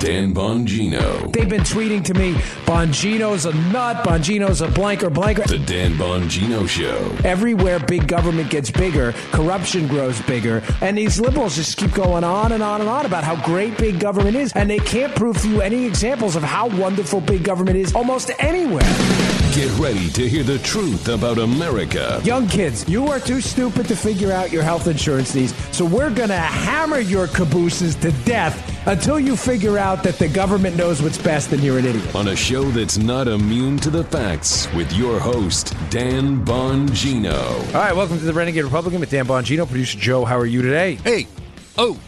Dan Bongino. They've been tweeting to me, Bongino's a nut, Bongino's a blanker, blanker. The Dan Bongino Show. Everywhere big government gets bigger, corruption grows bigger, and these liberals just keep going on and on and on about how great big government is, and they can't prove to you any examples of how wonderful big government is almost anywhere. Get ready to hear the truth about America. Young kids, you are too stupid to figure out your health insurance needs, so we're going to hammer your cabooses to death until you figure out that the government knows what's best and you're an idiot. On a show that's not immune to the facts with your host, Dan Bongino. All right, welcome to the Renegade Republican with Dan Bongino. Producer Joe, how are you today? Hey, oh,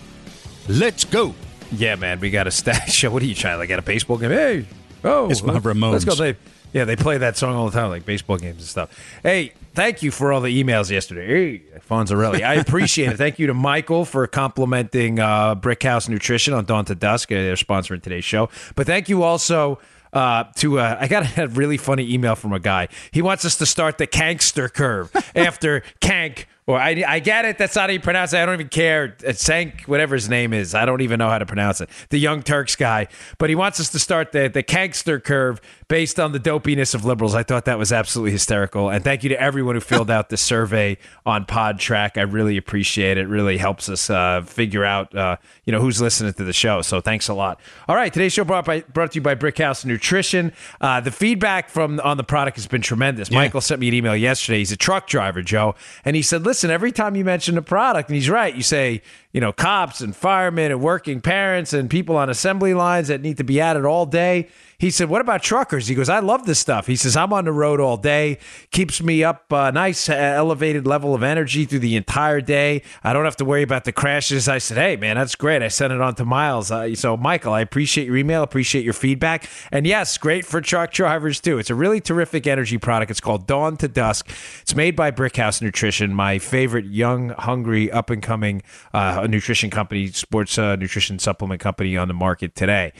let's go. Yeah, man, we got a stat show. What are you trying? Like at a baseball game? Hey, oh, It's my Ramones. Let's go, Dave. Yeah, they play that song all the time, like baseball games and stuff. Hey, thank you for all the emails yesterday. Hey, Fonzarelli, I appreciate it. Thank you to Michael for complimenting uh, Brickhouse Nutrition on Dawn to Dusk. Uh, They're sponsoring today's show. But thank you also uh, to uh, I got a really funny email from a guy. He wants us to start the Kankster curve after Kank. Or I, I get it. That's not how you pronounce it. I don't even care. It's Sank, whatever his name is. I don't even know how to pronounce it. The Young Turks guy. But he wants us to start the, the Kankster curve based on the dopiness of liberals. I thought that was absolutely hysterical. And thank you to everyone who filled out the survey on Podtrac. I really appreciate it. it really helps us uh, figure out, uh, you know, who's listening to the show. So thanks a lot. All right, today's show brought by brought to you by Brickhouse Nutrition. Uh, the feedback from on the product has been tremendous. Michael sent me an email yesterday. He's a truck driver, Joe, and he said, "Listen, every time you mention a product, and he's right. You say, you know, cops and firemen and working parents and people on assembly lines that need to be at it all day." He said, "What about truckers?" He goes, "I love this stuff." He says, "I'm on the road all day, keeps me up a nice uh, elevated level of energy through the entire day. I don't have to worry about the crashes." I said, "Hey, man, that's great." I sent it on to Miles. Uh, so, Michael, I appreciate your email, appreciate your feedback, and yes, great for truck drivers too. It's a really terrific energy product. It's called Dawn to Dusk. It's made by Brickhouse Nutrition, my favorite young, hungry, up and coming uh, nutrition company, sports uh, nutrition supplement company on the market today.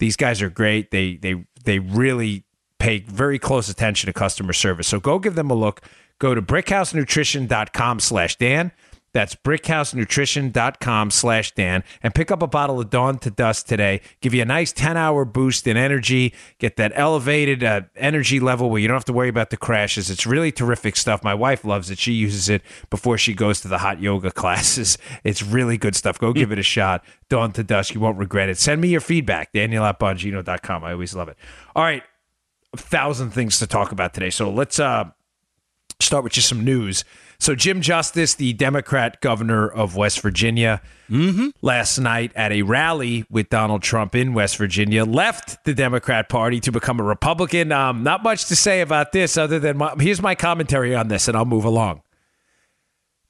These guys are great. They they they really pay very close attention to customer service. So go give them a look. Go to brickhousenutrition.com slash Dan. That's brickhousenutrition.com slash Dan and pick up a bottle of Dawn to Dusk today. Give you a nice 10 hour boost in energy. Get that elevated uh, energy level where you don't have to worry about the crashes. It's really terrific stuff. My wife loves it. She uses it before she goes to the hot yoga classes. It's really good stuff. Go give it a shot. Dawn to Dusk. You won't regret it. Send me your feedback. Daniel at Bongino.com. I always love it. All right. A thousand things to talk about today. So let's uh, start with just some news. So Jim Justice, the Democrat governor of West Virginia, last night at a rally with Donald Trump in West Virginia, left the Democrat Party to become a Republican. Um, not much to say about this, other than my, here's my commentary on this, and I'll move along.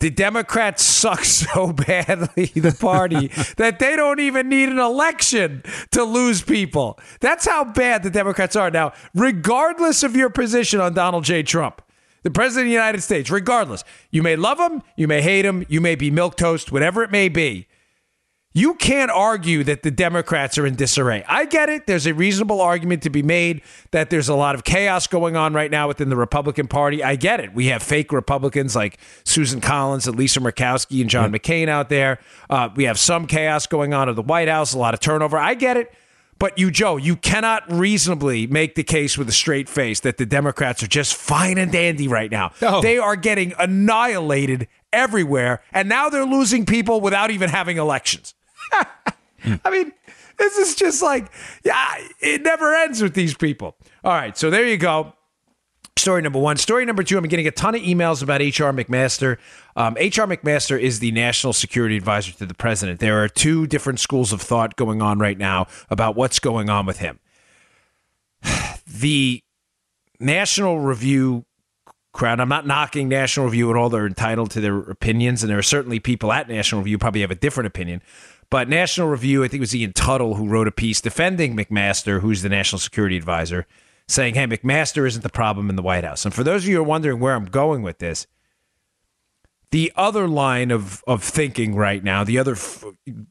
The Democrats suck so badly, the party, that they don't even need an election to lose people. That's how bad the Democrats are. Now, regardless of your position on Donald J. Trump, the president of the United States, regardless, you may love him, you may hate him, you may be milquetoast, whatever it may be. You can't argue that the Democrats are in disarray. I get it. There's a reasonable argument to be made that there's a lot of chaos going on right now within the Republican Party. I get it. We have fake Republicans like Susan Collins and Lisa Murkowski and John McCain out there. Uh, we have some chaos going on at the White House, a lot of turnover. I get it. But you, Joe, you cannot reasonably make the case with a straight face that the Democrats are just fine and dandy right now. No. They are getting annihilated everywhere, and now they're losing people without even having elections. I mean, this is just like, yeah, it never ends with these people. All right, so there you go. Story number one. Story number two, I'm getting a ton of emails about H.R. McMaster. Um, H.R. McMaster is the national security advisor to the president. There are two different schools of thought going on right now about what's going on with him. The National Review crowd, I'm not knocking National Review at all. They're entitled to their opinions, and there are certainly people at National Review probably have a different opinion. But National Review, I think it was Ian Tuttle who wrote a piece defending McMaster, who's the national security advisor, saying, hey, McMaster isn't the problem in the White House. And for those of you who are wondering where I'm going with this, the other line of, of thinking right now, the other f-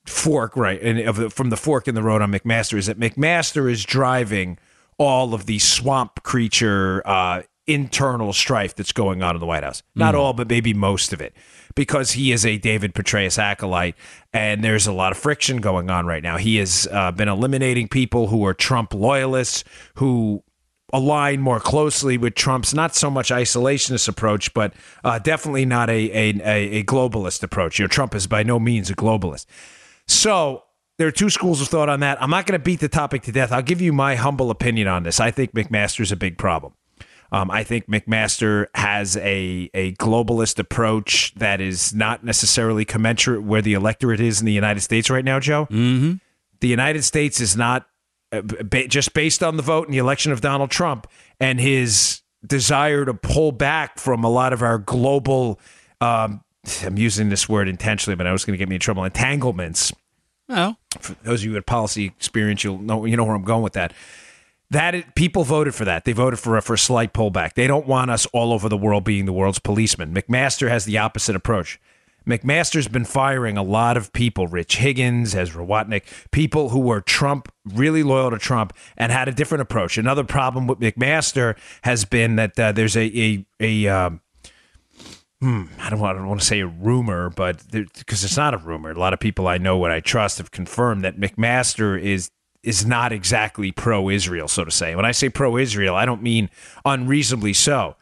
fork, right, and of the, from the fork in the road on McMaster is that McMaster is driving all of the swamp creature uh, internal strife that's going on in the White House. Not all, but maybe most of it, because he is a David Petraeus acolyte, and there's a lot of friction going on right now. He has uh, been eliminating people who are Trump loyalists, who align more closely with Trump's not so much isolationist approach, but uh, definitely not a, a, a, globalist approach. You know, Trump is by no means a globalist. So there are two schools of thought on that. I'm not going to beat the topic to death. I'll give you my humble opinion on this. I think McMaster's a big problem. Um, I think McMaster has a a globalist approach that is not necessarily commensurate where the electorate is in the United States right now, Joe. Mm-hmm. The United States is not just based on the vote and the election of Donald Trump and his desire to pull back from a lot of our global. Um, I'm using this word intentionally, but I was going to get me in trouble. Entanglements Well, for those of you with policy experience, you'll know you know where I'm going with that. That is, people voted for that. They voted for a, for a slight pullback. They don't want us all over the world being the world's policeman. McMaster has the opposite approach. McMaster's been firing a lot of people, Rich Higgins, Ezra Watnick, people who were Trump, really loyal to Trump, and had a different approach. Another problem with McMaster has been that uh, there's a a, a um, hmm, I don't want, I don't want to say a rumor, but because it's not a rumor. A lot of people I know, what I trust, have confirmed that McMaster is is not exactly pro-Israel, so to say. When I say pro-Israel, I don't mean unreasonably so.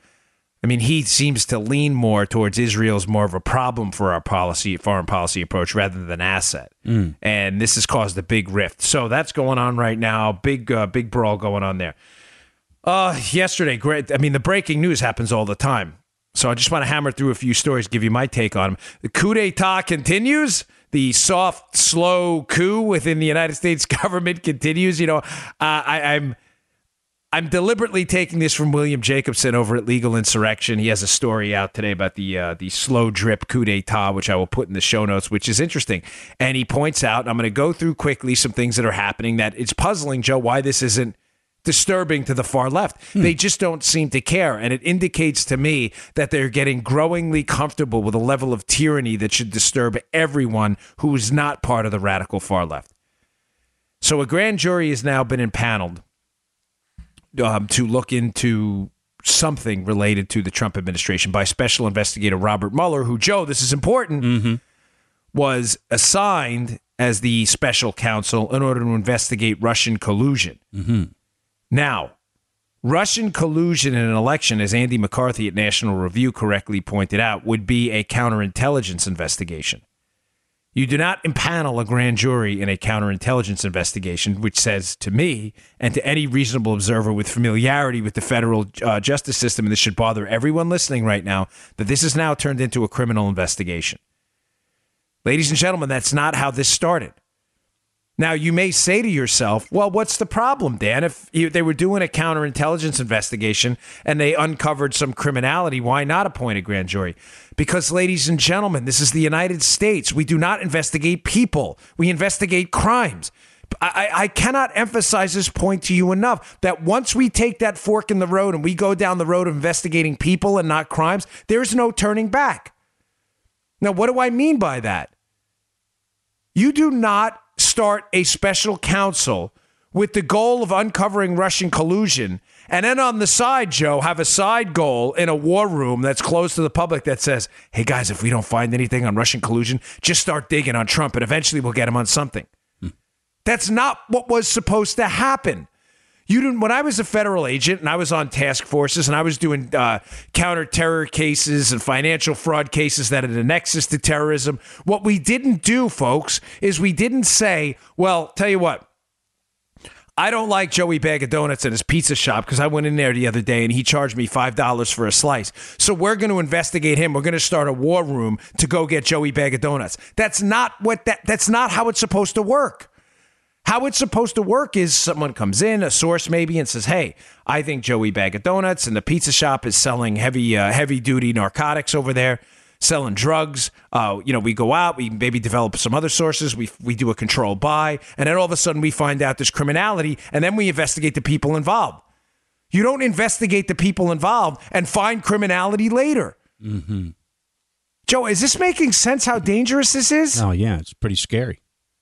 I mean, he seems to lean more towards Israel's more of a problem for our policy, foreign policy approach rather than asset. And this has caused a big rift. So that's going on right now. Big, uh, big brawl going on there. Uh, yesterday, great. I mean, the breaking news happens all the time. So I just want to hammer through a few stories, give you my take on them. The coup d'etat continues. The soft, slow coup within the United States government continues. You know, uh, I, I'm. I'm deliberately taking this from William Jacobson over at Legal Insurrection. He has a story out today about the uh, the slow drip coup d'état, which I will put in the show notes, which is interesting. And he points out, and I'm going to go through quickly some things that are happening that it's puzzling, Joe, why this isn't disturbing to the far left. They just don't seem to care. And it indicates to me that they're getting growingly comfortable with a level of tyranny that should disturb everyone who is not part of the radical far left. So a grand jury has now been impaneled um, to look into something related to the Trump administration by special investigator Robert Mueller, who, Joe, this is important, was assigned as the special counsel in order to investigate Russian collusion. Now, Russian collusion in an election, as Andy McCarthy at National Review correctly pointed out, would be a counterintelligence investigation. You do not impanel a grand jury in a counterintelligence investigation, which says to me and to any reasonable observer with familiarity with the federal uh, justice system, and this should bother everyone listening right now, that this is now turned into a criminal investigation. Ladies and gentlemen, that's not how this started. Now, you may say to yourself, well, what's the problem, Dan? If they were doing a counterintelligence investigation and they uncovered some criminality, why not appoint a grand jury? Because, ladies and gentlemen, this is the United States. We do not investigate people, we investigate crimes. I, I cannot emphasize this point to you enough that once we take that fork in the road and we go down the road of investigating people and not crimes, there's no turning back. Now, what do I mean by that? You do not start a special counsel with the goal of uncovering Russian collusion. And then on the side, Joe, have a side goal in a war room that's closed to the public that says, hey guys, if we don't find anything on Russian collusion, just start digging on Trump and eventually we'll get him on something. Hmm. That's not what was supposed to happen. You didn't. When I was a federal agent and I was on task forces and I was doing uh, counter-terror cases and financial fraud cases that had a nexus to terrorism, what we didn't do, folks, is we didn't say, "Well, tell you what." I don't like Joey Bag of Donuts at his pizza shop because I went in there the other day and he charged me $5 for a slice. So we're going to investigate him. We're going to start a war room to go get Joey Bag of Donuts. That's not what that that's not how it's supposed to work. How it's supposed to work is someone comes in, a source maybe, and says, "Hey, I think Joey Bag of Donuts and the pizza shop is selling heavy, uh, heavy duty narcotics over there, selling drugs. Uh, you know, we go out, we maybe develop some other sources, we we do a control buy, and then all of a sudden we find out there's criminality, and then we investigate the people involved. You don't investigate the people involved and find criminality later. Joe, is this making sense? How dangerous this is? Oh, yeah, it's pretty scary.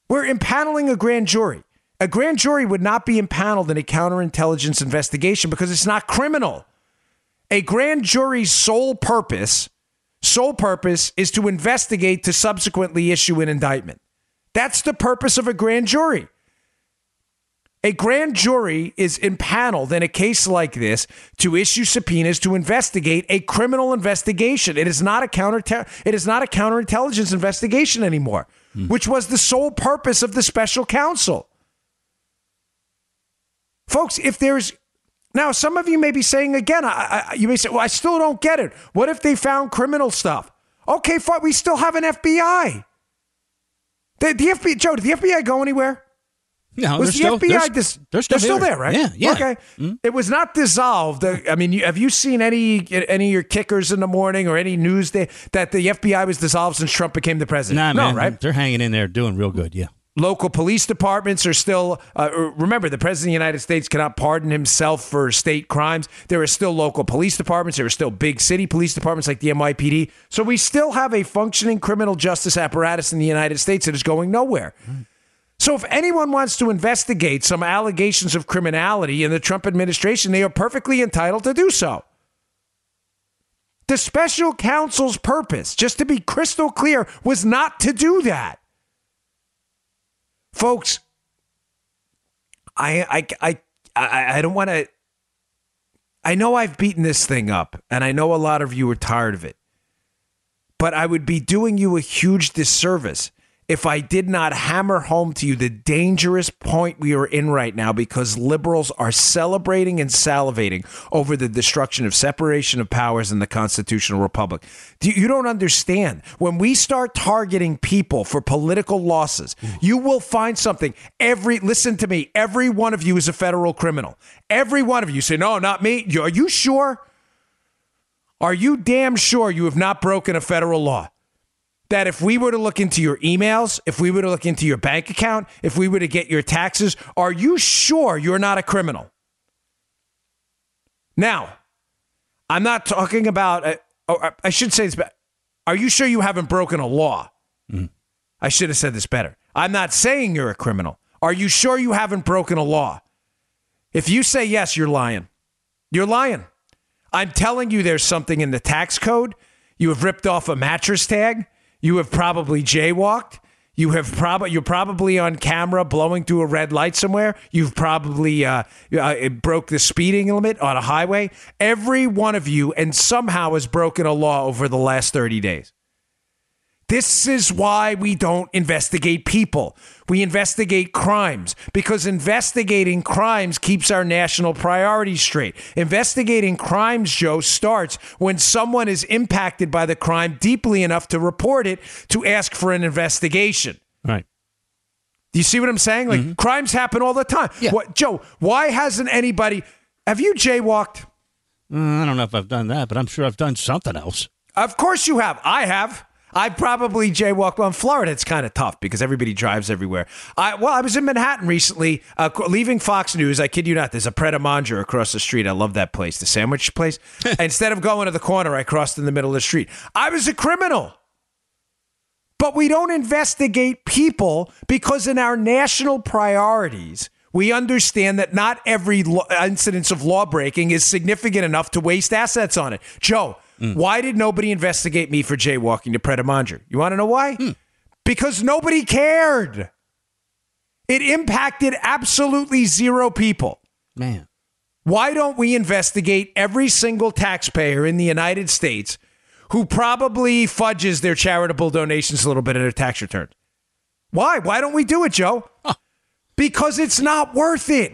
We're impaneling a grand jury. A grand jury would not be impaneled in a counterintelligence investigation because it's not criminal. A grand jury's sole purpose, sole purpose is to investigate to subsequently issue an indictment. That's the purpose of a grand jury. A grand jury is impaneled in a case like this to issue subpoenas to investigate a criminal investigation. It is not a counter it is not a counterintelligence investigation anymore, Hmm. which was the sole purpose of the special counsel. Folks, if there's now some of you may be saying again, I, I, you may say, "Well, I still don't get it. What if they found criminal stuff?" Okay, fine. We still have an FBI. The, the FBI, Joe, did the FBI go anywhere? No, was the still, FBI they're, dis- they're still, still there, right? Yeah, yeah. Okay. It was not dissolved. Uh, I mean, you, have you seen any any of your kickers in the morning or any news that that the FBI was dissolved since Trump became the president? Nah, no, man, right? They're hanging in there, doing real good. Yeah. Local police departments are still. Uh, remember, the president of the United States cannot pardon himself for state crimes. There are still local police departments. There are still big city police departments like the NYPD. So we still have a functioning criminal justice apparatus in the United States that is going nowhere. So if anyone wants to investigate some allegations of criminality in the Trump administration, they are perfectly entitled to do so. The special counsel's purpose, just to be crystal clear, was not to do that. Folks, I I I I, don't want to I know I've beaten this thing up and I know a lot of you are tired of it. But I would be doing you a huge disservice if I did not hammer home to you the dangerous point we are in right now because liberals are celebrating and salivating over the destruction of separation of powers in the constitutional republic. You don't understand. When we start targeting people for political losses, you will find something. Every listen to me, every one of you is a federal criminal. Every one of you say, "No, not me." Are you sure? Are you damn sure you have not broken a federal law? That if we were to look into your emails, if we were to look into your bank account, if we were to get your taxes, are you sure you're not a criminal? Now, I'm not talking about, uh, or I should say this, but are you sure you haven't broken a law? I should have said this better. I'm not saying you're a criminal. Are you sure you haven't broken a law? If you say yes, you're lying. You're lying. I'm telling you there's something in the tax code. You have ripped off a mattress tag. You have probably jaywalked. You have probably you're probably on camera blowing through a red light somewhere. You've probably uh, uh, broke the speeding limit on a highway. Every one of you, and somehow has broken a law over the last thirty days. This is why we don't investigate people. We investigate crimes because investigating crimes keeps our national priorities straight. Investigating crimes, Joe, starts when someone is impacted by the crime deeply enough to report it to ask for an investigation. Right. Do you see what I'm saying? Like crimes happen all the time. Yeah. What, Joe, why hasn't anybody have you jaywalked? Uh, I don't know if I've done that, but I'm sure I've done something else. Of course you have. I have. I probably jaywalked. Well, in Florida, it's kind of tough because everybody drives everywhere. I well, I was in Manhattan recently, uh, leaving Fox News. I kid you not. There's a Pret a Manger across the street. I love that place, the sandwich place. Instead of going to the corner, I crossed in the middle of the street. I was a criminal. But we don't investigate people because in our national priorities, we understand that not every lo- incidence of law breaking is significant enough to waste assets on it. Joe, Mm. why did nobody investigate me for jaywalking to Pret a Manger? You want to know why? Hmm. Because nobody cared. It impacted absolutely zero people. Man. Why don't we investigate every single taxpayer in the United States who probably fudges their charitable donations a little bit in their tax return? Why? Why don't we do it, Joe? Because it's not worth it.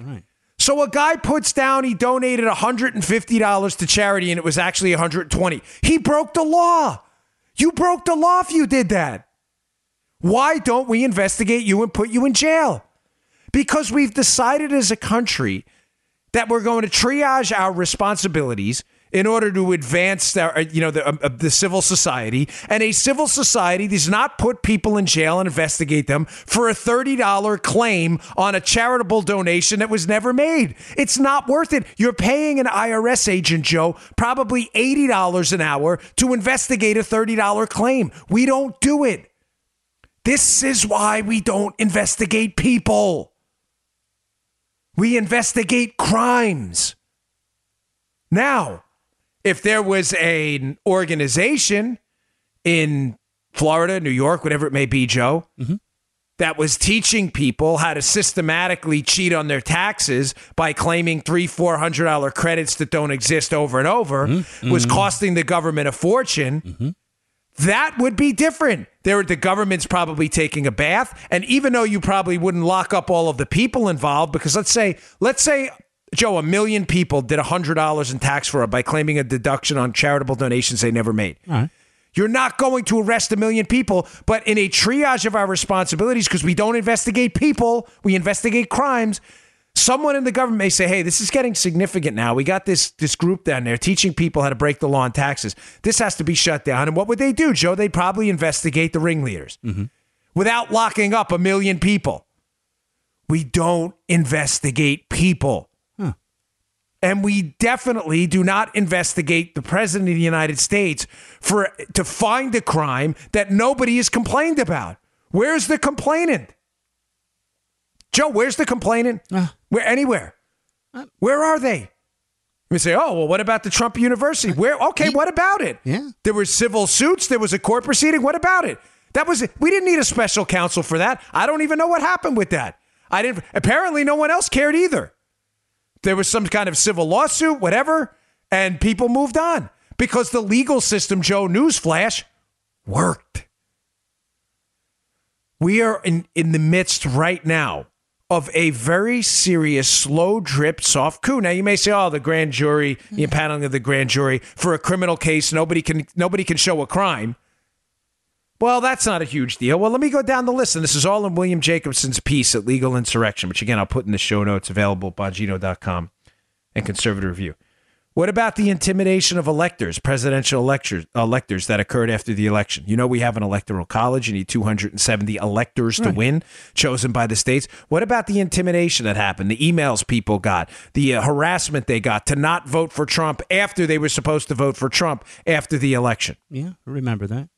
So a guy puts down he donated $150 to charity and it was actually 120. He broke the law. You broke the law if you did that. Why don't we investigate you and put you in jail? Because we've decided as a country that we're going to triage our responsibilities in order to advance our, you know, the, uh, the civil society. And a civil society does not put people in jail and investigate them for a $30 claim on a charitable donation that was never made. It's not worth it. You're paying an IRS agent, Joe, probably $80 an hour to investigate a $30 claim. We don't do it. This is why we don't investigate people. We investigate crimes. Now, if there was an organization in Florida, New York, whatever it may be, Joe, mm-hmm. that was teaching people how to systematically cheat on their taxes by claiming three, four hundred dollar credits that don't exist over and over, mm-hmm. was mm-hmm. costing the government a fortune. That would be different. There, the government's probably taking a bath, and even though you probably wouldn't lock up all of the people involved, because let's say, let's say, Joe, a million people did hundred dollars in tax fraud by claiming a deduction on charitable donations they never made. All right. You're not going to arrest a million people, but in a triage of our responsibilities, because we don't investigate people, we investigate crimes. Someone in the government may say, "Hey, this is getting significant now. We got this this group down there teaching people how to break the law on taxes. This has to be shut down." And what would they do, Joe? They'd probably investigate the ringleaders mm-hmm. without locking up a million people. We don't investigate people. And we definitely do not investigate the president of the United States for to find a crime that nobody has complained about. Where's the complainant? Joe, where's the complainant? Ah. Where anywhere? Ah. Where are they? We say, oh well, what about the Trump University? Where? Okay, what about it? Yeah. There were civil suits. There was a court proceeding. What about it? That was it. We didn't need a special counsel for that. I don't even know what happened with that. I didn't. Apparently, no one else cared either. There was some kind of civil lawsuit, whatever, and people moved on because the legal system, Joe, newsflash, worked. We are in, in the midst right now of a very serious, slow drip, soft coup. Now you may say, "Oh, the grand jury, the impaneling of the grand jury for a criminal case, nobody can nobody can show a crime." Well, that's not a huge deal. Well, let me go down the list, and this is all in William Jacobson's piece at Legal Insurrection, which again I'll put in the show notes available at Bongino.com and Conservative Review. What about the intimidation of electors, presidential electors, electors that occurred after the election? You know, we have an electoral college. You need 270 electors to win, chosen by the states. What about the intimidation that happened, the emails people got, the uh, harassment they got to not vote for Trump after they were supposed to vote for Trump after the election? Yeah, I remember that.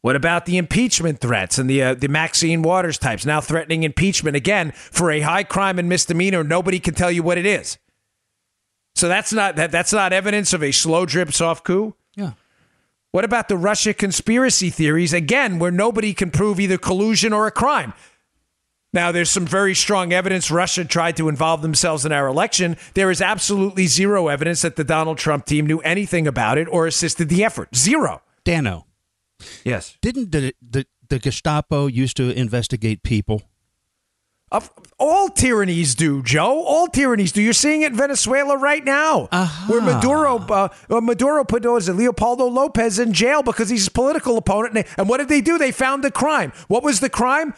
What about the impeachment threats and the uh, the Maxine Waters types now threatening impeachment again for a high crime and misdemeanor? Nobody can tell you what it is. So that's not that that's not evidence of a slow drip soft coup. Yeah. What about the Russia conspiracy theories again, where nobody can prove either collusion or a crime? Now, there's some very strong evidence Russia tried to involve themselves in our election. There is absolutely zero evidence that the Donald Trump team knew anything about it or assisted the effort. Zero. Dano, Yes. didn't the, the, the Gestapo used to investigate people? Of all tyrannies do, Joe. All tyrannies do. You're seeing it in Venezuela right now, where Maduro, uh, uh, Maduro put what is it, Leopoldo Lopez in jail because he's his political opponent. And, they- and what did they do? They found the crime. What was the crime?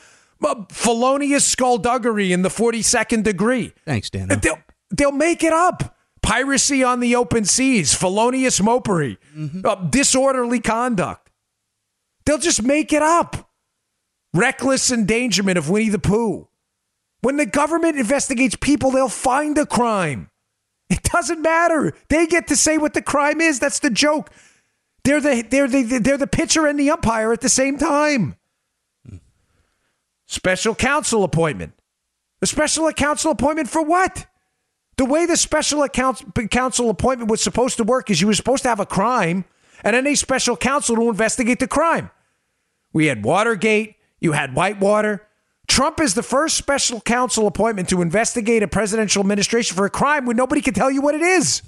Uh, felonious skullduggery in the 42nd degree. Thanks, Dano. They'll they'll make it up. Piracy on the open seas, felonious mopery, uh, disorderly conduct. They'll just make it up. Reckless endangerment of Winnie the Pooh. When the government investigates people, they'll find a crime. It doesn't matter. They get to say what the crime is. That's the joke. They're the they're the they're the pitcher and the umpire at the same time. Special counsel appointment. A special counsel appointment for what? The way the special counsel appointment was supposed to work is you were supposed to have a crime and any special counsel to investigate the crime. We had Watergate, you had Whitewater. Trump is the first special counsel appointment to investigate a presidential administration for a crime when nobody can tell you what it is.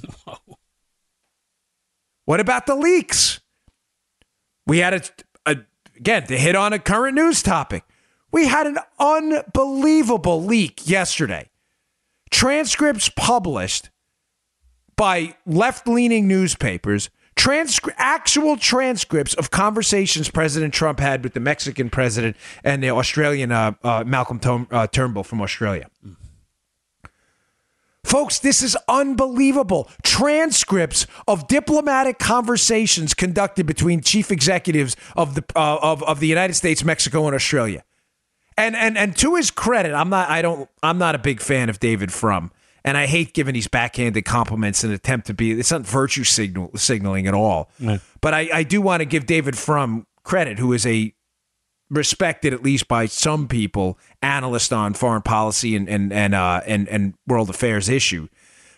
what about the leaks? We had a, a again to hit on a current news topic. We had an unbelievable leak yesterday. Transcripts published by left-leaning newspapers, actual transcripts of conversations President Trump had with the Mexican president and the Australian uh, uh, Malcolm Tom- uh, Turnbull from Australia. Folks, this is unbelievable. Transcripts of diplomatic conversations conducted between chief executives of the uh, of, of the United States, Mexico, and Australia. And and and to his credit, I'm not I don't I'm not a big fan of David Frum. And I hate giving these backhanded compliments in an attempt to be it's not virtue signal signaling at all. But I, I do want to give David Frum credit, who is a respected at least by some people analyst on foreign policy and and and uh, and, and world affairs issue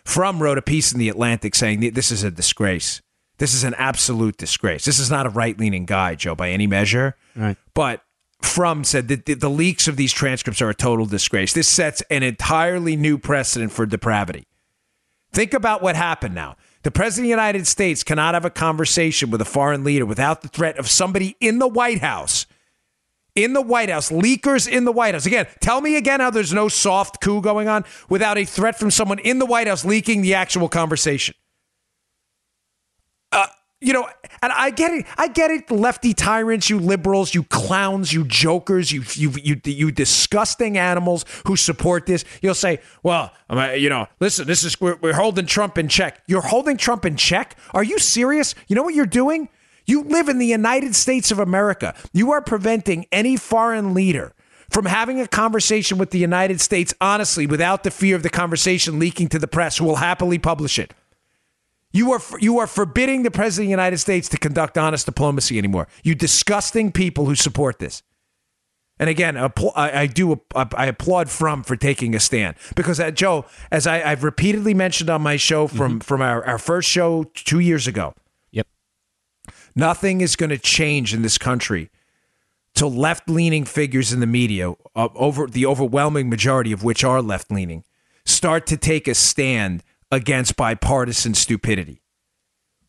Frum wrote a piece in the Atlantic saying this is a disgrace. This is an absolute disgrace. This is not a right leaning guy, Joe, by any measure. Right. But Frum said that the, the leaks of these transcripts are a total disgrace. This sets an entirely new precedent for depravity. Think about what happened now. The President of the United States cannot have a conversation with a foreign leader without the threat of somebody in the White House. In the White House, leakers in the White House. Again, tell me again how there's no soft coup going on without a threat from someone in the White House leaking the actual conversation. You know, and I get it. I get it. Lefty tyrants, you liberals, you clowns, you jokers, you you you, you disgusting animals who support this. You'll say, "Well, you know, listen, this is we're, we're holding Trump in check." You're holding Trump in check? Are you serious? You know what you're doing? You live in the United States of America. You are preventing any foreign leader from having a conversation with the United States honestly without the fear of the conversation leaking to the press who will happily publish it. You are you are forbidding the president of the United States to conduct honest diplomacy anymore. You disgusting people who support this. And again, I do I applaud Frum for taking a stand because uh, Joe, as I, have repeatedly mentioned on my show from mm-hmm. from our, our first show two years ago. Yep. Nothing is going to change in this country till left leaning figures in the media, uh, over the overwhelming majority of which are left leaning, start to take a stand against bipartisan stupidity.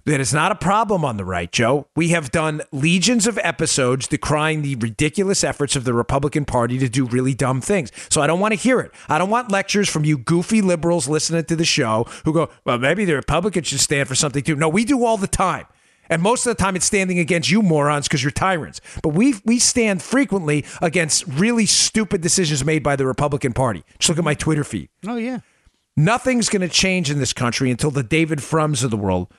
That is not a problem on the right, Joe. We have done legions of episodes decrying the ridiculous efforts of the Republican Party to do really dumb things. So I don't want to hear it. I don't want lectures from you goofy liberals listening to the show who go, well, maybe the Republicans should stand for something too. No, we do all the time. And most of the time, it's standing against you morons because you're tyrants. But we we stand frequently against really stupid decisions made by the Republican Party. Just look at my Twitter feed. Oh yeah. Nothing's going to change in this country until the David Frums of the world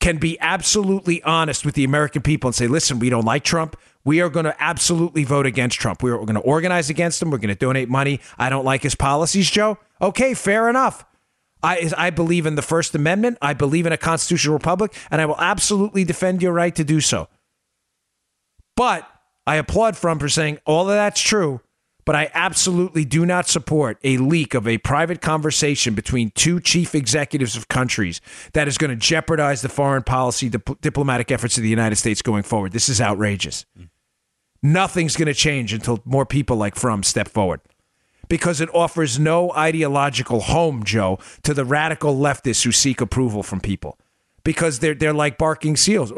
can be absolutely honest with the American people and say, listen, we don't like Trump. We are going to absolutely vote against Trump. We're, going to organize against him. We're going to donate money. I don't like his policies, Joe. Okay, fair enough. I, I believe in the First Amendment. I believe in a constitutional republic, and I will absolutely defend your right to do so. But I applaud Frum for saying all of that's true, but I absolutely do not support a leak of a private conversation between two chief executives of countries that is going to jeopardize the foreign policy, dip- diplomatic efforts of the United States going forward. This is outrageous. Mm. Nothing's going to change until more people like Frum step forward because it offers no ideological home, Joe, to the radical leftists who seek approval from people because they're, they're like barking seals.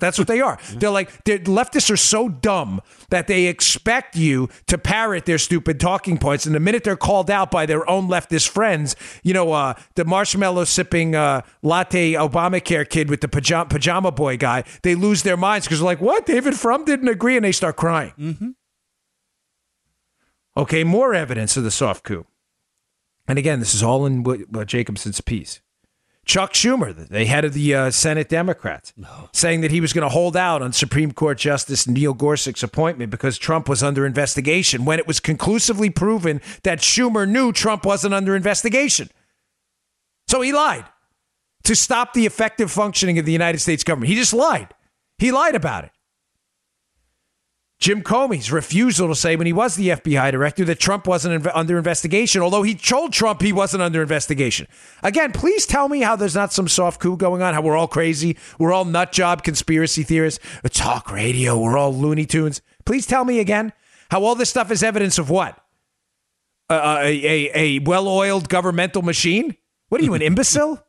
That's what they are. They're like they're, leftists are so dumb that they expect you to parrot their stupid talking points, and the minute they're called out by their own leftist friends, you know, uh, the marshmallow sipping uh, latte Obamacare kid with the pajama, pajama boy guy, they lose their minds because they're like, "What? David Frum didn't agree," and they start crying. Mm-hmm. Okay, more evidence of the soft coup. And again, this is all in Jacobson's piece. Chuck Schumer, the head of the uh, Senate Democrats, no. saying that he was going to hold out on Supreme Court Justice Neil Gorsuch's appointment because Trump was under investigation when it was conclusively proven that Schumer knew Trump wasn't under investigation. So he lied to stop the effective functioning of the United States government. He just lied. He lied about it. Jim Comey's refusal to say when he was the FBI director that Trump wasn't inv- under investigation, although he told Trump he wasn't under investigation. Again, please tell me how there's not some soft coup going on, how we're all crazy, we're all nut job conspiracy theorists, talk radio, we're all Looney Tunes. Please tell me again how all this stuff is evidence of what? Uh, a, a, a well oiled governmental machine? What are you, an imbecile?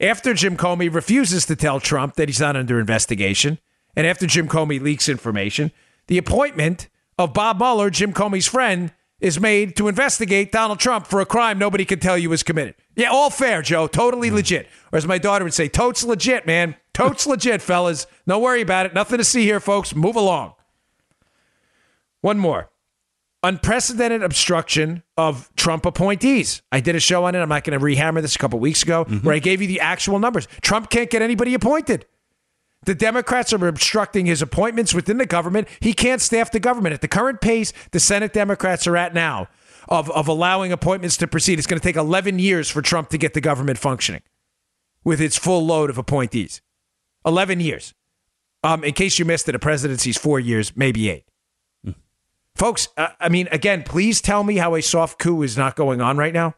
After Jim Comey refuses to tell Trump that he's not under investigation, and after Jim Comey leaks information, the appointment of Bob Mueller, Jim Comey's friend, is made to investigate Donald Trump for a crime nobody can tell you was committed. Yeah, all fair, Joe. Totally mm. legit. Or as my daughter would say, totes legit, man. Totes legit, fellas. Don't worry about it. Nothing to see here, folks. Move along. One more. Unprecedented obstruction of Trump appointees. I did a show on it. I'm not going to rehammer this a couple weeks ago, mm-hmm. where I gave you the actual numbers. Trump can't get anybody appointed. The Democrats are obstructing his appointments within the government. He can't staff the government. At the current pace the Senate Democrats are at now of, of allowing appointments to proceed, it's going to take 11 years for Trump to get the government functioning with its full load of appointees. 11 years. Um, in case you missed it, a presidency's four years, maybe eight. Mm. Folks, uh, I mean, again, please tell me how a soft coup is not going on right now.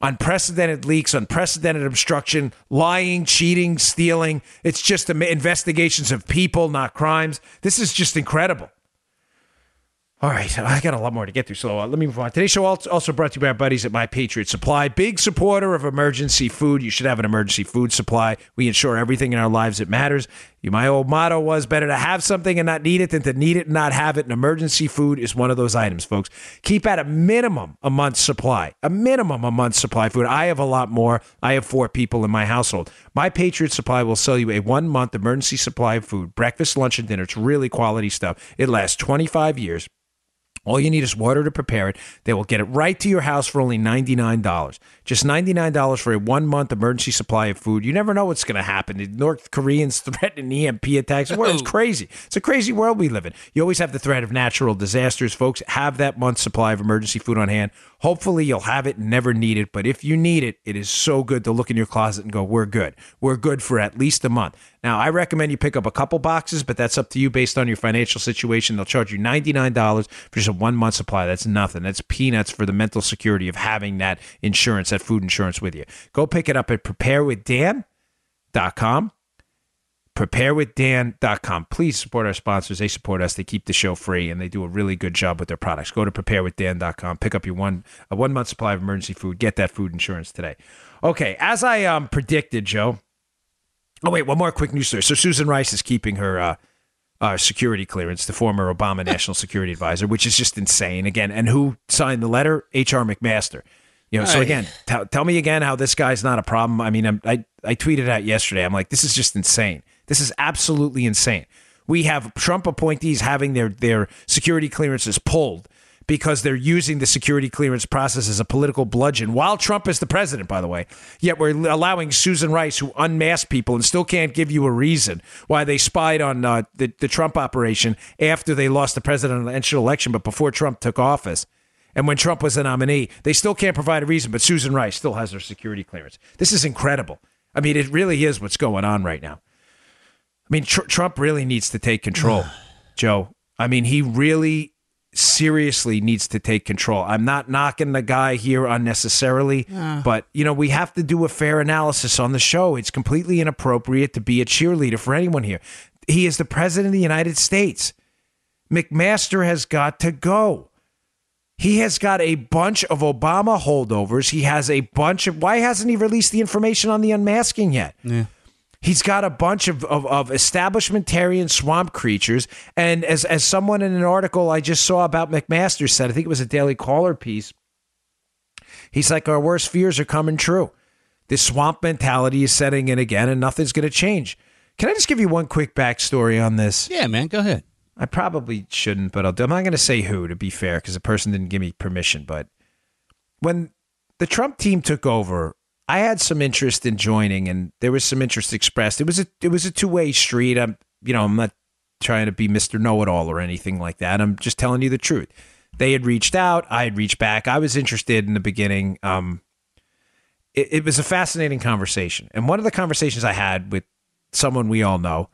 Unprecedented leaks, unprecedented obstruction, lying, cheating, stealing. It's just investigations of people, not crimes. This is just incredible. All right, I got a lot more to get through, so uh, let me move on. Today's show also brought to you by our buddies at My Patriot Supply. Big supporter of emergency food. You should have an emergency food supply. We ensure everything in our lives that matters. My old motto was better to have something and not need it than to need it and not have it. And emergency food is one of those items, folks. Keep at a minimum a month's supply, a minimum a month's supply food. I have a lot more. I have four people in my household. My Patriot Supply will sell you a one month emergency supply of food, breakfast, lunch, and dinner. It's really quality stuff. It lasts 25 years. All you need is water to prepare it. They will get it right to your house for only $99. Just $99 for a one month emergency supply of food. You never know what's going to happen. The North Koreans threatening EMP attacks. It's crazy. It's a crazy world we live in. You always have the threat of natural disasters. Folks, have that month's supply of emergency food on hand. Hopefully, you'll have it and never need it. But if you need it, it is so good to look in your closet and go, we're good. We're good for at least a month. Now, I recommend you pick up a couple boxes, but that's up to you based on your financial situation. They'll charge you $99 for just a one month supply. That's nothing. That's peanuts for the mental security of having that insurance, food insurance with you. Go pick it up at preparewithdan.com. Preparewithdan.com. Please support our sponsors. They support us. They keep the show free and they do a really good job with their products. Go to preparewithdan.com. Pick up your one a one month supply of emergency food. Get that food insurance today. Okay, as I um, predicted, Joe. Oh wait, one more quick news story. So Susan Rice is keeping her uh, uh, security clearance, the former Obama national security advisor, which is just insane. Again, and who signed the letter? H.R. McMaster. You know, so again, t- tell me again how this guy's not a problem. I mean, I'm, I I tweeted out yesterday. I'm like, this is just insane. This is absolutely insane. We have Trump appointees having their their security clearances pulled because they're using the security clearance process as a political bludgeon while Trump is the president, by the way. Yet we're allowing Susan Rice, who unmasked people and still can't give you a reason why they spied on uh, the, the Trump operation after they lost the presidential election, but before Trump took office. And when Trump was the nominee, they still can't provide a reason, but Susan Rice still has her security clearance. This is incredible. I mean, it really is what's going on right now. I mean, tr- Trump really needs to take control, Joe. I mean, he really seriously needs to take control. I'm not knocking the guy here unnecessarily, uh. but you know, we have to do a fair analysis on the show. It's completely inappropriate to be a cheerleader for anyone here. He is the president of the United States. McMaster has got to go. He has got a bunch of Obama holdovers. He has a bunch of. Why hasn't he released the information on the unmasking yet? Yeah. He's got a bunch of, of, of, establishmentarian swamp creatures. And as, as someone in an article I just saw about McMaster said, I think it was a Daily Caller piece, he's like, our worst fears are coming true. This swamp mentality is setting in again, and nothing's going to change. Can I just give you one quick backstory on this? Yeah, man, go ahead. I probably shouldn't, but I'll do. I'm not going to say who to be fair because the person didn't give me permission. But when the Trump team took over, I had some interest in joining, and there was some interest expressed. It was a it was a two way street. I'm you know I'm not trying to be Mister Know It All or anything like that. I'm just telling you the truth. They had reached out. I had reached back. I was interested in the beginning. Um, it, it was a fascinating conversation, and one of the conversations I had with someone we all know,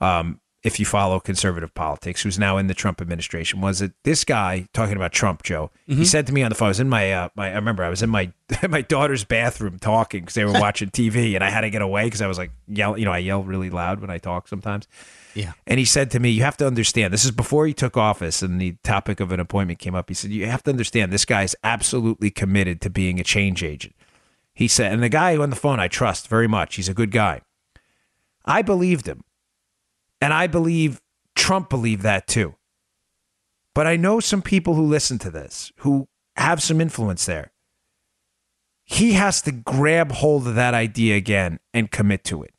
um, if you follow conservative politics, who's now in the Trump administration, was that this guy talking about Trump, Joe? Mm-hmm. He said to me on the phone, I was in my, uh, my I remember I was in my my daughter's bathroom talking because they were watching TV, and I had to get away because I was like yell, you know, I yell really loud when I talk sometimes. Yeah. And he said to me, "You have to understand. This is before he took office, and the topic of an appointment came up. He said, "You have to understand. This guy is absolutely committed to being a change agent." He said, and the guy on the phone I trust very much. He's a good guy. I believed him. And I believe Trump believed that too. But I know some people who listen to this who have some influence there. He has to grab hold of that idea again and commit to it.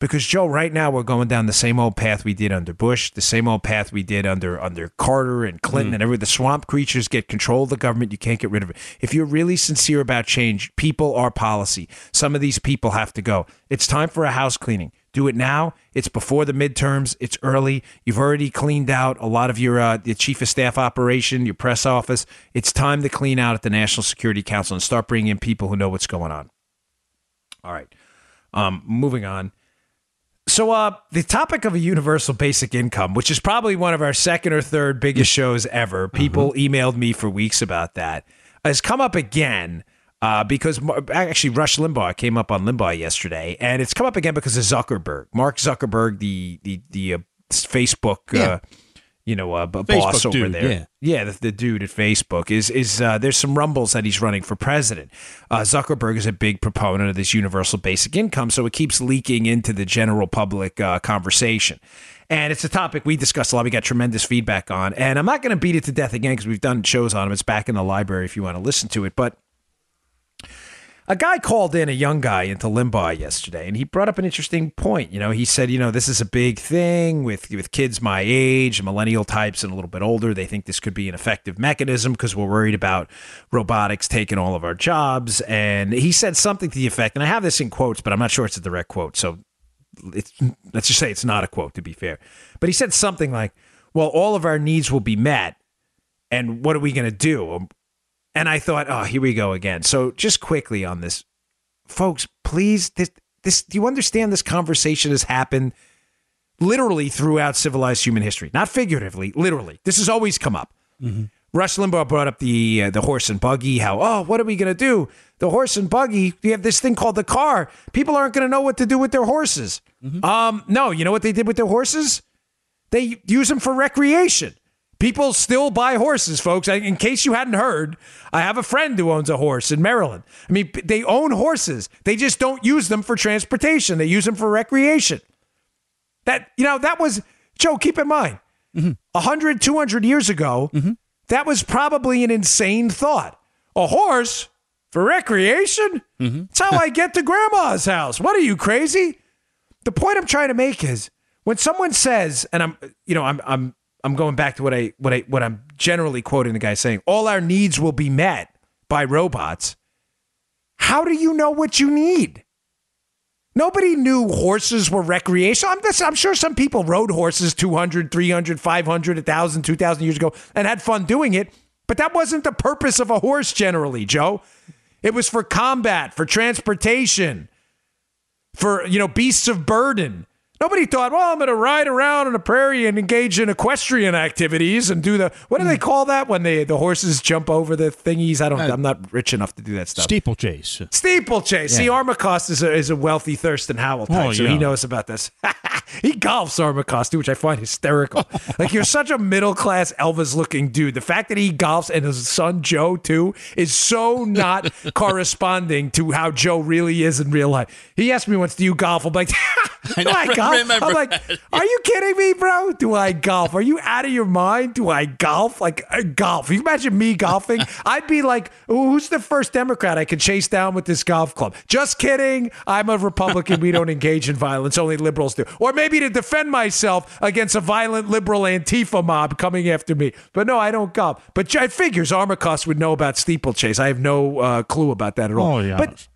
Because Joe, right now we're going down the same old path we did under Bush, the same old path we did under under Carter and Clinton mm. and every the swamp creatures get control of the government. You can't get rid of it. If you're really sincere about change, people are policy. Some of these people have to go. It's time for a house cleaning. Do it now. It's before the midterms. It's early. You've already cleaned out a lot of your uh, the chief of staff operation, your press office. It's time to clean out at the National Security Council and start bringing in people who know what's going on. All right. Um, moving on. So, uh, the topic of a universal basic income, which is probably one of our second or third biggest shows ever, people mm-hmm. emailed me for weeks about that, has come up again Uh, because actually, Rush Limbaugh came up on Limbaugh yesterday, and it's come up again because of Zuckerberg, Mark Zuckerberg, the the the uh, Facebook, Yeah. uh, you know, uh, b- boss Facebook over dude, there. yeah. Yeah, the, the dude at Facebook is is uh, there's some rumbles that he's running for president. Uh, Zuckerberg is a big proponent of this universal basic income, so it keeps leaking into the general public uh, conversation. And it's a topic we discussed a lot. We got tremendous feedback on, and I'm not going to beat it to death again because we've done shows on him. It's back in the library if you want to listen to it. But a guy called in a young guy into Limbaugh yesterday, and he brought up an interesting point. You know, he said, you know, this is a big thing with with kids my age, millennial types, and a little bit older. They think this could be an effective mechanism because we're worried about robotics taking all of our jobs. And he said something to the effect, and I have this in quotes, but I'm not sure it's a direct quote. So it's, let's just say it's not a quote to be fair. But he said something like, "Well, all of our needs will be met, and what are we going to do?" And I thought, "Oh, here we go again." So just quickly on this, folks, please, this, this, do you understand? This conversation has happened literally throughout civilized human history, not figuratively, literally. This has always come up. Rush Limbaugh brought up the uh, the horse and buggy. How oh, what are we going to do? The horse and buggy. We have this thing called the car. People aren't going to know what to do with their horses. Um, no, you know what they did with their horses? They use them for recreation. People still buy horses, folks. In case you hadn't heard, I have a friend who owns a horse in Maryland. I mean, they own horses. They just don't use them for transportation. They use them for recreation. That you know, that was Joe. Keep in mind, mm-hmm. a 100, 200 years ago, mm-hmm. that was probably an insane thought. A horse for recreation? Mm-hmm. That's how I get to grandma's house. What are you crazy? The point I'm trying to make is when someone says, and I'm, you know, I'm, I'm, I'm going back to what I, what I, what I'm generally quoting the guy saying, all our needs will be met by robots. How do you know what you need? Nobody knew horses were recreational. I'm, this, I'm sure some people rode horses 200, 300, 500, 1,000, 2,000 years ago and had fun doing it. But that wasn't the purpose of a horse generally, Joe. It was for combat, for transportation, for, you know, beasts of burden. Nobody thought, well, I'm going to ride around on the prairie and engage in equestrian activities and do the what do they hmm. call that when they the horses jump over the thingies? I don't. Uh, I'm not rich enough to do that stuff. Steeplechase. Steeplechase. See, Armacost is a, is a wealthy Thurston Howell type, Oh, so he knows about this. he golfs Armacost, too, which I find hysterical. like, you're such a middle class Elvis looking dude. The fact that he golfs and his son Joe, too, is so not corresponding to how Joe really is in real life. He asked me once, Do you golf? I'm like, Do I golf? remember. I'm like, that. Are you kidding me, bro? Do I golf? Are you out of your mind? Do I golf? Like, uh, golf. You imagine me golfing? I'd be like, Who's the first Democrat I could chase down with this golf club? Just kidding. I'm a Republican. We don't engage in violence. Only liberals do. Or maybe to defend myself against a violent liberal Antifa mob coming after me. But no, I don't golf. But it figures Armacost would know about steeplechase. I have no uh, clue about that at all. Oh, yeah. But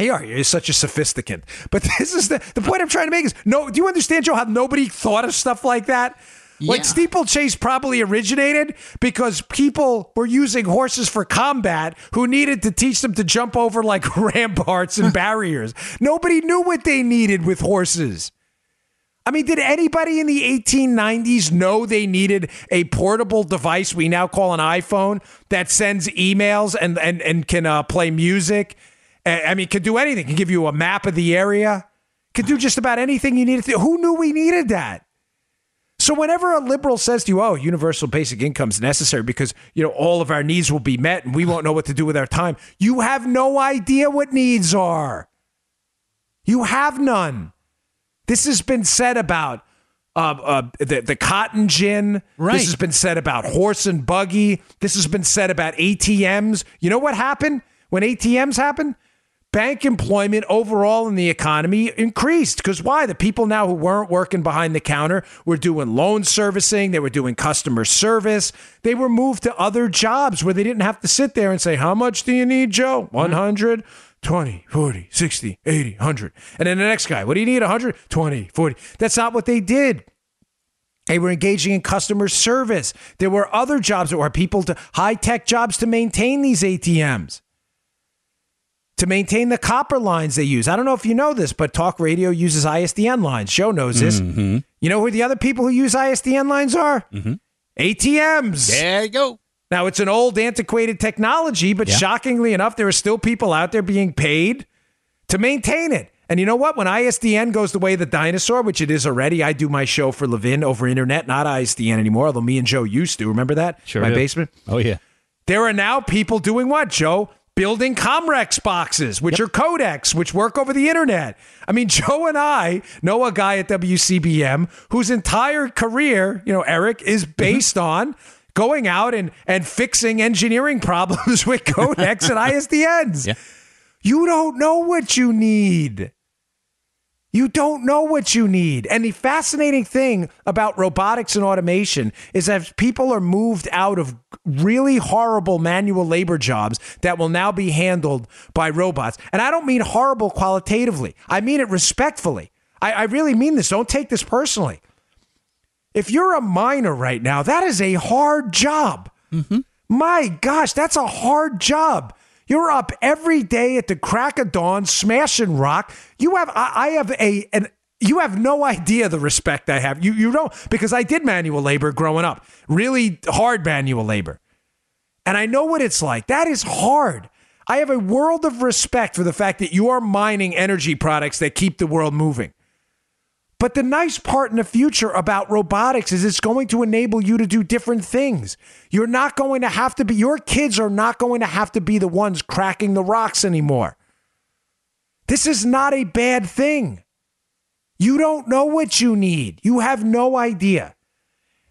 Hey, are you? You're such a sophisticant. But this is the the point I'm trying to make is no. Do you understand, Joe? How nobody thought of stuff like that? Like steeplechase probably originated because people were using horses for combat who needed to teach them to jump over like ramparts and barriers. Nobody knew what they needed with horses. I mean, did anybody in the 1890s know they needed a portable device we now call an iPhone that sends emails and and and can uh, play music? I mean, can do anything. Can give you a map of the area. Can do just about anything you needed to. Who knew we needed that? So whenever a liberal says to you, "Oh, universal basic income is necessary because you know all of our needs will be met and we won't know what to do with our time," you have no idea what needs are. You have none. This has been said about uh, uh, the the cotton gin. Right. This has been said about horse and buggy. This has been said about ATMs. You know what happened when ATMs happened? Bank employment overall in the economy increased because why? The people now who weren't working behind the counter were doing loan servicing, they were doing customer service. They were moved to other jobs where they didn't have to sit there and say, How much do you need, Joe? Mm-hmm. 100, 20, 40, 60, 80, 100. And then the next guy, What do you need? 100, 20, 40. That's not what they did. They were engaging in customer service. There were other jobs that were people to high tech jobs to maintain these ATMs, to maintain the copper lines they use. I don't know if you know this, but talk radio uses ISDN lines. Joe knows this. Mm-hmm. You know who the other people who use ISDN lines are? Mm-hmm. ATMs. There you go. Now, it's an old, antiquated technology, but Yeah. shockingly enough, there are still people out there being paid to maintain it. And you know what? When ISDN goes the way of the dinosaur, which it is already, I do my show for Levin over internet, not ISDN anymore, although me and Joe used to. Remember that? Sure My basement? Oh yeah. There are now people doing what, Joe? Building Comrex boxes, which are codecs, which work over the internet. I mean, Joe and I know a guy at WCBM whose entire career, you know, Eric, is mm-hmm. based on going out and, and fixing engineering problems with codecs and ISDNs. Yeah. You don't know what you need. You don't know what you need. And the fascinating thing about robotics and automation is that people are moved out of really horrible manual labor jobs that will now be handled by robots. And I don't mean horrible qualitatively, I mean it respectfully. I, I really mean this. Don't take this personally. If you're a miner right now, that is a hard job. Mm-hmm. My gosh, that's a hard job. You're up every day at the crack of dawn, smashing rock. You have, I, I have a, an, you have no idea the respect I have. You, you don't, because I did manual labor growing up, really hard manual labor. And I know what it's like. That is hard. I have a world of respect for the fact that you are mining energy products that keep the world moving. But the nice part in the future about robotics is it's going to enable you to do different things. You're not going to have to be, your kids are not going to have to be the ones cracking the rocks anymore. This is not a bad thing. You don't know what you need, you have no idea.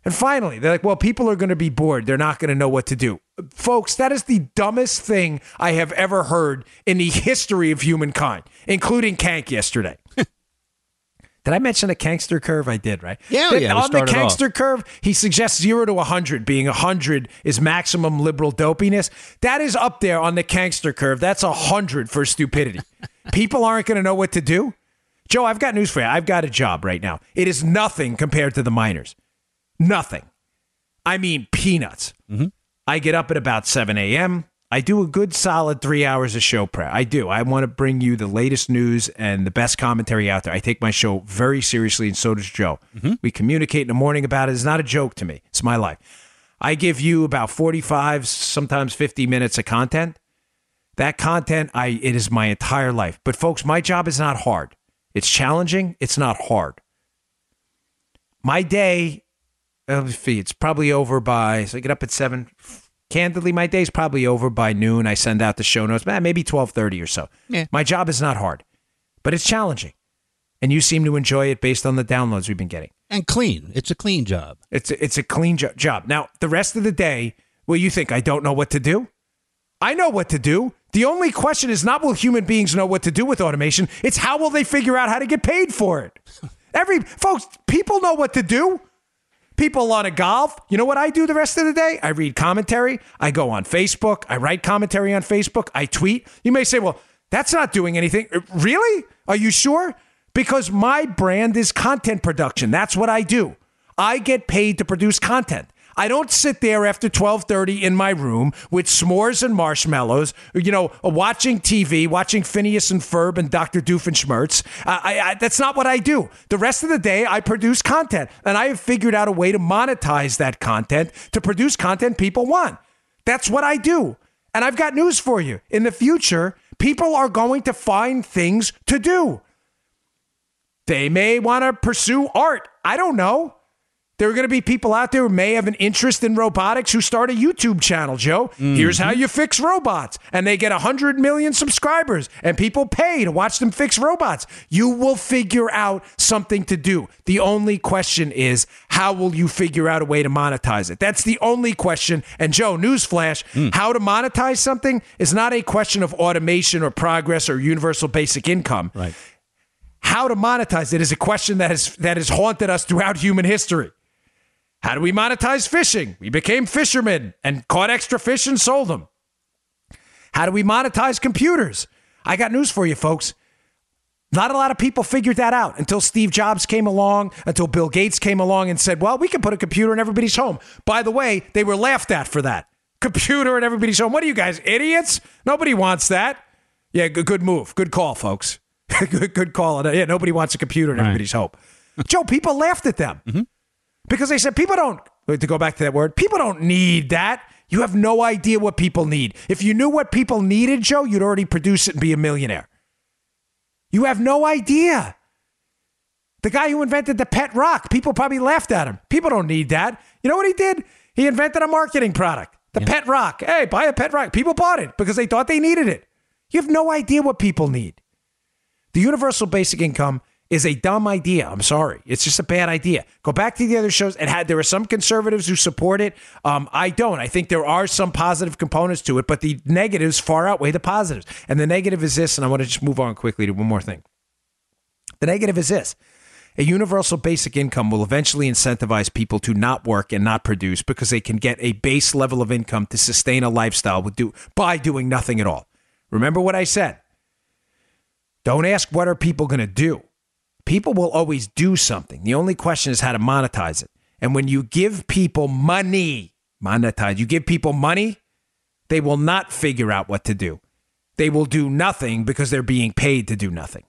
And finally, they're like, well, people are going to be bored. They're not going to know what to do. Folks, that is the dumbest thing I have ever heard in the history of humankind, including Kank yesterday. Did I mention the Kangster curve? I did, right? Yeah, oh That yeah, On the Kangster off. Curve, he suggests zero to 100, being 100 is maximum liberal dopiness. That is up there on the Kangster curve. That's 100 for stupidity. People aren't going to know what to do. Joe, I've got news for you. I've got a job right now. It is nothing compared to the miners. Nothing. I mean, peanuts. Mm-hmm. I get up at about 7 a.m. I do a good solid three hours of show prep. I do. I want to bring you the latest news and the best commentary out there. I take my show very seriously, and so does Joe. Mm-hmm. We communicate in the morning about it. It's not a joke to me, it's my life. I give you about 45, sometimes 50 minutes of content. That content, I it is my entire life. But folks, my job is not hard. It's challenging. It's not hard. My day, it's probably over by. So I get up at seven. Candidly, my day's probably over by noon. I send out the show notes, eh, maybe twelve thirty or so. Yeah. My job is not hard, but it's challenging, and you seem to enjoy it based on the downloads we've been getting. And clean. It's a clean job. It's a, it's a clean jo- job. Now, the rest of the day, well, you think I don't know what to do? I know what to do. The only question is not will human beings know what to do with automation, it's how will they figure out how to get paid for it. Every folks, people know what to do. People want to golf. You know what I do the rest of the day? I read commentary. I go on Facebook. I write commentary on Facebook. I tweet. You may say, well, that's not doing anything. Uh, Really? Are you sure? Because my brand is content production. That's what I do. I get paid to produce content. I don't sit there after 12:30 in my room with s'mores and marshmallows, you know, watching TV, watching Phineas and Ferb and Dr. Doofenshmirtz. I, I, that's not what I do. The rest of the day, I produce content, and I have figured out a way to monetize that content to produce content people want. That's what I do. And I've got news for you. In the future, people are going to find things to do. They may want to pursue art. I don't know. There are going to be people out there who may have an interest in robotics who start a YouTube channel, Joe. Here's how mm-hmm. you fix robots. And they get 100 million subscribers, and people pay to watch them fix robots. You will figure out something to do. The only question is, how will you figure out a way to monetize it? That's the only question. And Joe, newsflash hmm. how to monetize something is not a question of automation or progress or universal basic income Right. how to monetize it is a question that has that has haunted us throughout human history. How do we monetize fishing? We became fishermen and caught extra fish and sold them. How do we monetize computers? I got news for you, folks. Not a lot of people figured that out until Steve Jobs came along, until Bill Gates came along and said, well, we can put a computer in everybody's home. By the way, they were laughed at for that. Computer in everybody's home. What are you guys, idiots? Nobody wants that. Yeah, good, move. Good call, folks. good, good call. Yeah, nobody wants a computer in everybody's home. Joe, people laughed at them mm-hmm. Because they said people don't, to go back to that word, people don't need that. You have no idea what people need. If you knew what people needed, Joe, you'd already produce it and be a millionaire. You have no idea. The guy who invented the pet rock, people probably laughed at him. People don't need that. You know what he did? He invented a marketing product, the pet rock. Hey, buy a pet rock. People bought it because they thought they needed it. You have no idea what people need. The universal basic income is a dumb idea. I'm sorry. It's just a bad idea. Go back to the other shows and had there are some conservatives who support it. Um, I don't. I think there are some positive components to it, but the negatives far outweigh the positives. And the negative is this, and I want to just move on quickly to one more thing. The negative is this. A universal basic income will eventually incentivize people to not work and not produce because they can get a base level of income to sustain a lifestyle with do, by doing nothing at all. Remember what I said. Don't ask what are people going to do. People will always do something. The only question is how to monetize it. And when you give people money, monetize, you give people money, they will not figure out what to do. They will do nothing because they're being paid to do nothing.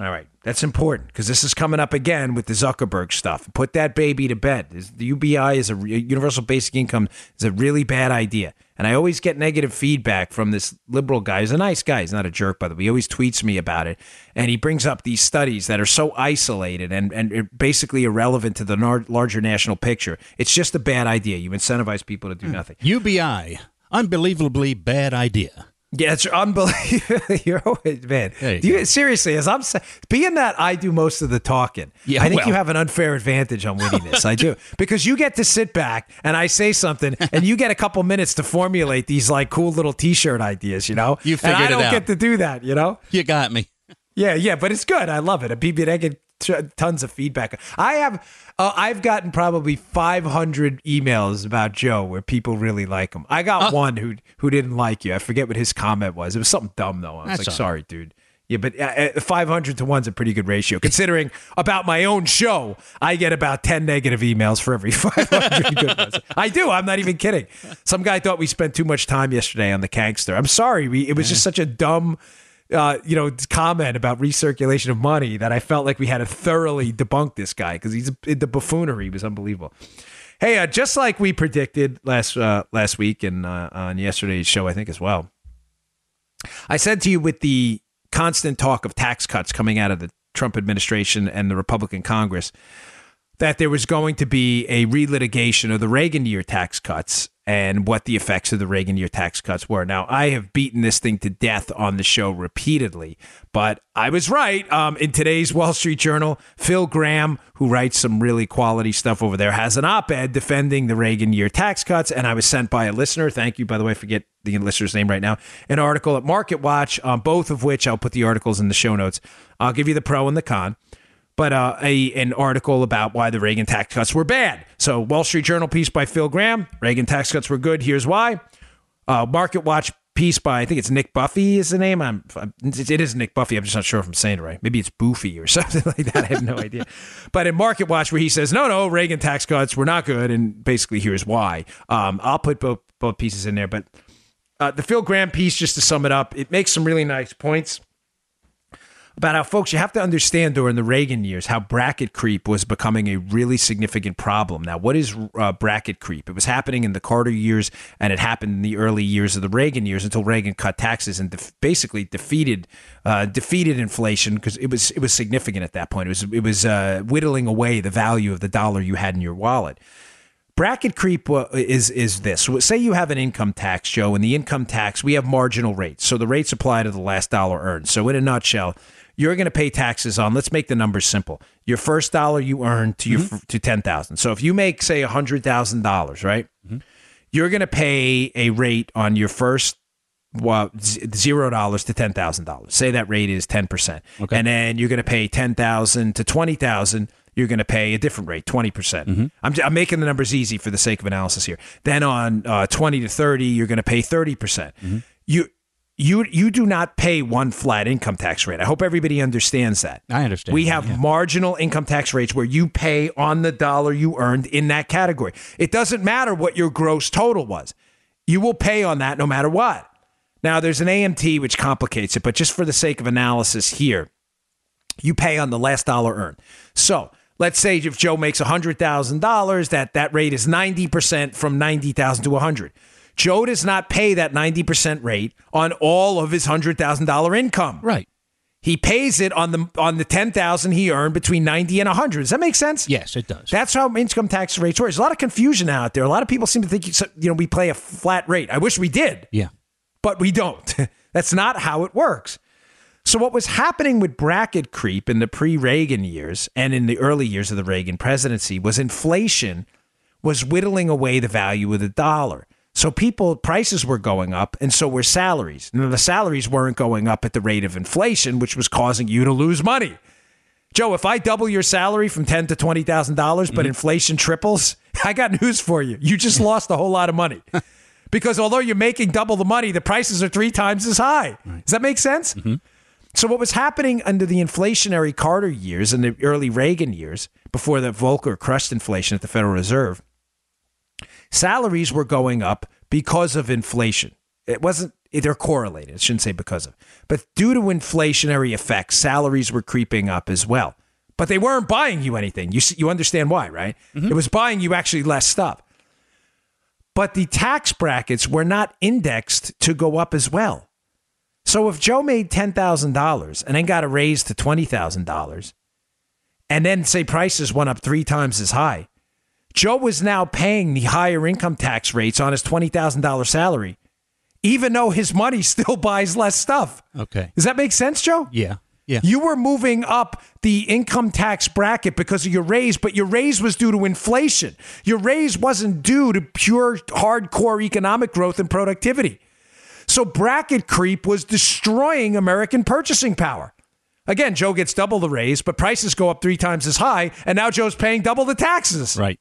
All right, that's important because this is coming up again with the Zuckerberg stuff. Put that baby to bed. The UBI is a universal basic income is a really bad idea, and I always get negative feedback from this liberal guy. He's a nice guy. He's not a jerk, by the way. He always tweets me about it, and he brings up these studies that are so isolated and and basically irrelevant to the larger national picture. It's just a bad idea. You incentivize people to do hmm. nothing. UBI, unbelievably bad idea. Yeah, it's unbelievable. You're always man. You do you, seriously, as I'm saying, being that I do most of the talking, yeah, I think well. you have an unfair advantage on winning this. I do because you get to sit back and I say something, and you get a couple minutes to formulate these like cool little T-shirt ideas. You know, you figured and I don't get to do that. You know, you got me. Yeah, yeah, but it's good. I love it. A BB, get tons of feedback. I have uh, I've gotten probably 500 emails about Joe where people really like him. I got one who who didn't like you. I forget what his comment was. It was something dumb though. I was like, "Sorry, dude." Yeah, but uh, uh 500 to 1's a pretty good ratio. Considering about my own show, I get about 10 negative emails for every 500 good ones. I do. I'm not even kidding. Some guy thought we spent too much time yesterday on the Kankster. I'm sorry. We, it was just such a dumb uh, you know, comment about recirculation of money that I felt like we had to thoroughly debunk this guy because he's the buffoonery was unbelievable. Hey, uh, just like we predicted last uh, last week and uh, on yesterday's show, I think as well. I said to you with the constant talk of tax cuts coming out of the Trump administration and the Republican Congress that there was going to be a relitigation of the Reagan year tax cuts and what the effects of the Reagan year tax cuts were. Now, I have beaten this thing to death on the show repeatedly, but I was right. Um, in today's Wall Street Journal, Phil Gramm, who writes some really quality stuff over there, has an op ed defending the Reagan year tax cuts. And I was sent by a listener. Thank you, by the way, I forget the listener's name right now. An article at Market Watch, um, both of which I'll put the articles in the show notes. I'll give you the pro and the con but uh, a an article about why the Reagan tax cuts were bad. So Wall Street Journal piece by Phil Gramm, Reagan tax cuts were good. Here's why. Uh, Market Watch piece by I think it's Nick Buffie is the name. I'm it is Nick Buffie. I'm just not sure if I'm saying it right. Maybe it's Boofy or something like that. I have no idea. But in Market Watch, where he says no, no, Reagan tax cuts were not good, and basically here's why. Um, I'll put both both pieces in there, but uh, the Phil Gramm piece, just to sum it up, it makes some really nice points about how folks you have to understand during the Reagan years how bracket creep was becoming a really significant problem. Now, what is uh, bracket creep? It was happening in the Carter years, and it happened in the early years of the Reagan years until Reagan cut taxes and def- basically defeated uh, defeated inflation because it was it was significant at that point. It was it was uh, whittling away the value of the dollar you had in your wallet. Bracket creep is is this. Say you have an income tax, Joe, and the income tax we have marginal rates, so the rates apply to the last dollar earned. So in a nutshell you're going to pay taxes on. Let's make the numbers simple. Your first dollar you earn to your mm-hmm. to ten thousand. So if you make say hundred thousand dollars, right, mm-hmm. you're going to pay a rate on your first well zero dollars to ten thousand dollars. Say that rate is ten percent, okay. and then you're going to pay ten thousand to twenty thousand. You're going to pay a different rate, twenty percent. Mm-hmm. I'm, I'm making the numbers easy for the sake of analysis here. Then on uh, twenty to thirty, you're going to pay thirty percent. Mm-hmm. You you you do not pay one flat income tax rate. I hope everybody understands that. I understand. We have yeah. marginal income tax rates where you pay on the dollar you earned in that category. It doesn't matter what your gross total was. You will pay on that no matter what. Now there's an AMT which complicates it, but just for the sake of analysis here, you pay on the last dollar earned. So, let's say if Joe makes $100,000, that that rate is 90% from 90,000 to 100. Joe does not pay that 90% rate on all of his $100,000 income. Right. He pays it on the on the 10,000 he earned between 90 and 100. Does that make sense? Yes, it does. That's how income tax rates work. There's a lot of confusion out there. A lot of people seem to think you know we play a flat rate. I wish we did. Yeah. But we don't. That's not how it works. So what was happening with bracket creep in the pre-Reagan years and in the early years of the Reagan presidency was inflation was whittling away the value of the dollar. So people prices were going up, and so were salaries. Now the salaries weren't going up at the rate of inflation, which was causing you to lose money. Joe, if I double your salary from ten to twenty thousand dollars, but inflation triples, I got news for you. You just lost a whole lot of money. because although you're making double the money, the prices are three times as high. Right. Does that make sense? Mm-hmm. So what was happening under the inflationary Carter years and the early Reagan years, before the Volcker crushed inflation at the Federal Reserve, salaries were going up because of inflation. It wasn't, they're correlated. I shouldn't say because of. But due to inflationary effects, salaries were creeping up as well. But they weren't buying you anything. You, you understand why, right? Mm-hmm. It was buying you actually less stuff. But the tax brackets were not indexed to go up as well. So if Joe made $10,000 and then got a raise to $20,000, and then say prices went up three times as high, Joe was now paying the higher income tax rates on his $20,000 salary, even though his money still buys less stuff. Okay. Does that make sense, Joe? Yeah. Yeah. You were moving up the income tax bracket because of your raise, but your raise was due to inflation. Your raise wasn't due to pure hardcore economic growth and productivity. So bracket creep was destroying American purchasing power. Again, Joe gets double the raise, but prices go up three times as high, and now Joe's paying double the taxes. Right.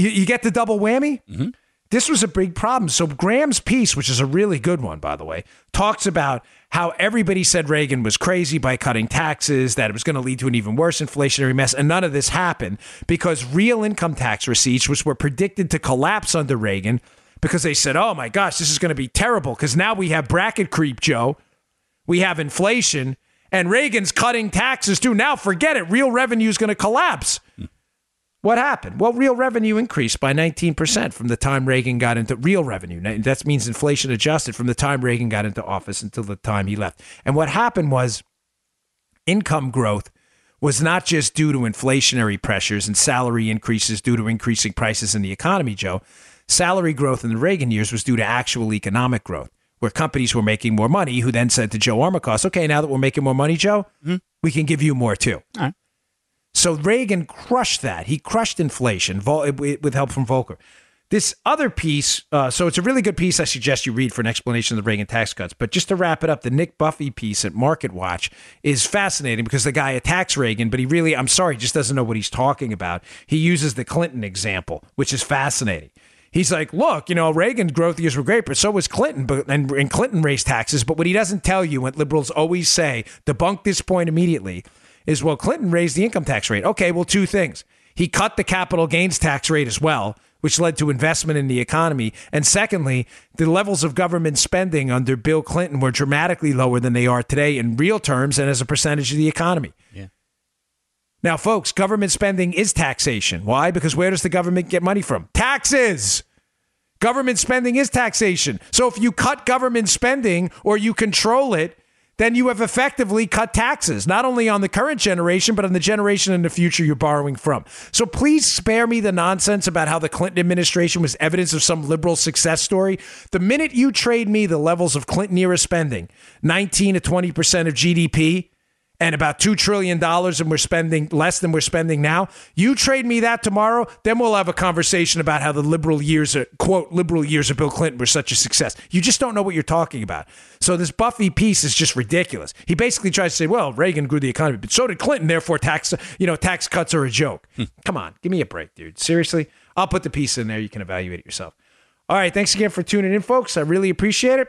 You, you get the double whammy? Mm-hmm. This was a big problem. So Gramm's piece, which is a really good one, by the way, talks about how everybody said Reagan was crazy by cutting taxes, that it was going to lead to an even worse inflationary mess. And none of this happened because real income tax receipts, which were predicted to collapse under Reagan, because they said, oh my gosh, this is going to be terrible because now we have bracket creep, Joe. We have inflation, and Reagan's cutting taxes too. Now forget it. Real revenue is going to collapse. What happened? Well, real revenue increased by 19% from the time Reagan got into real revenue. That means inflation adjusted from the time Reagan got into office until the time he left. And what happened was income growth was not just due to inflationary pressures and salary increases due to increasing prices in the economy, Joe. Salary growth in the Reagan years was due to actual economic growth, where companies were making more money, who then said to Joe Armacost, okay, now that we're making more money, Joe, mm-hmm. we can give you more too. So Reagan crushed that. He crushed inflation with help from Volcker. This other piece, uh, so it's a really good piece. I suggest you read for an explanation of the Reagan tax cuts. But just to wrap it up, the Nick Buffie piece at Market Watch is fascinating because the guy attacks Reagan, but he really, I'm sorry, just doesn't know what he's talking about. He uses the Clinton example, which is fascinating. He's like, look, you know, Reagan's growth years were great, but so was Clinton. But and, and Clinton raised taxes. But what he doesn't tell you, what liberals always say, debunk this point immediately, is well, Clinton raised the income tax rate. Okay, well, two things. He cut the capital gains tax rate as well, which led to investment in the economy. And secondly, the levels of government spending under Bill Clinton were dramatically lower than they are today in real terms and as a percentage of the economy. Yeah. Now, folks, government spending is taxation. Why? Because where does the government get money from? Taxes. Government spending is taxation. So if you cut government spending or you control it, then you have effectively cut taxes, not only on the current generation, but on the generation in the future you're borrowing from. So please spare me the nonsense about how the Clinton administration was evidence of some liberal success story. The minute you trade me the levels of Clinton era spending, 19 to 20% of GDP, and about $2 trillion and we're spending less than we're spending now. You trade me that tomorrow, then we'll have a conversation about how the liberal years, of, quote, liberal years of Bill Clinton were such a success. You just don't know what you're talking about. So this Buffie piece is just ridiculous. He basically tries to say, well, Reagan grew the economy, but so did Clinton, therefore tax, you know, tax cuts are a joke. Hmm. Come on, give me a break, dude. Seriously? I'll put the piece in there. You can evaluate it yourself. All right, thanks again for tuning in, folks. I really appreciate it.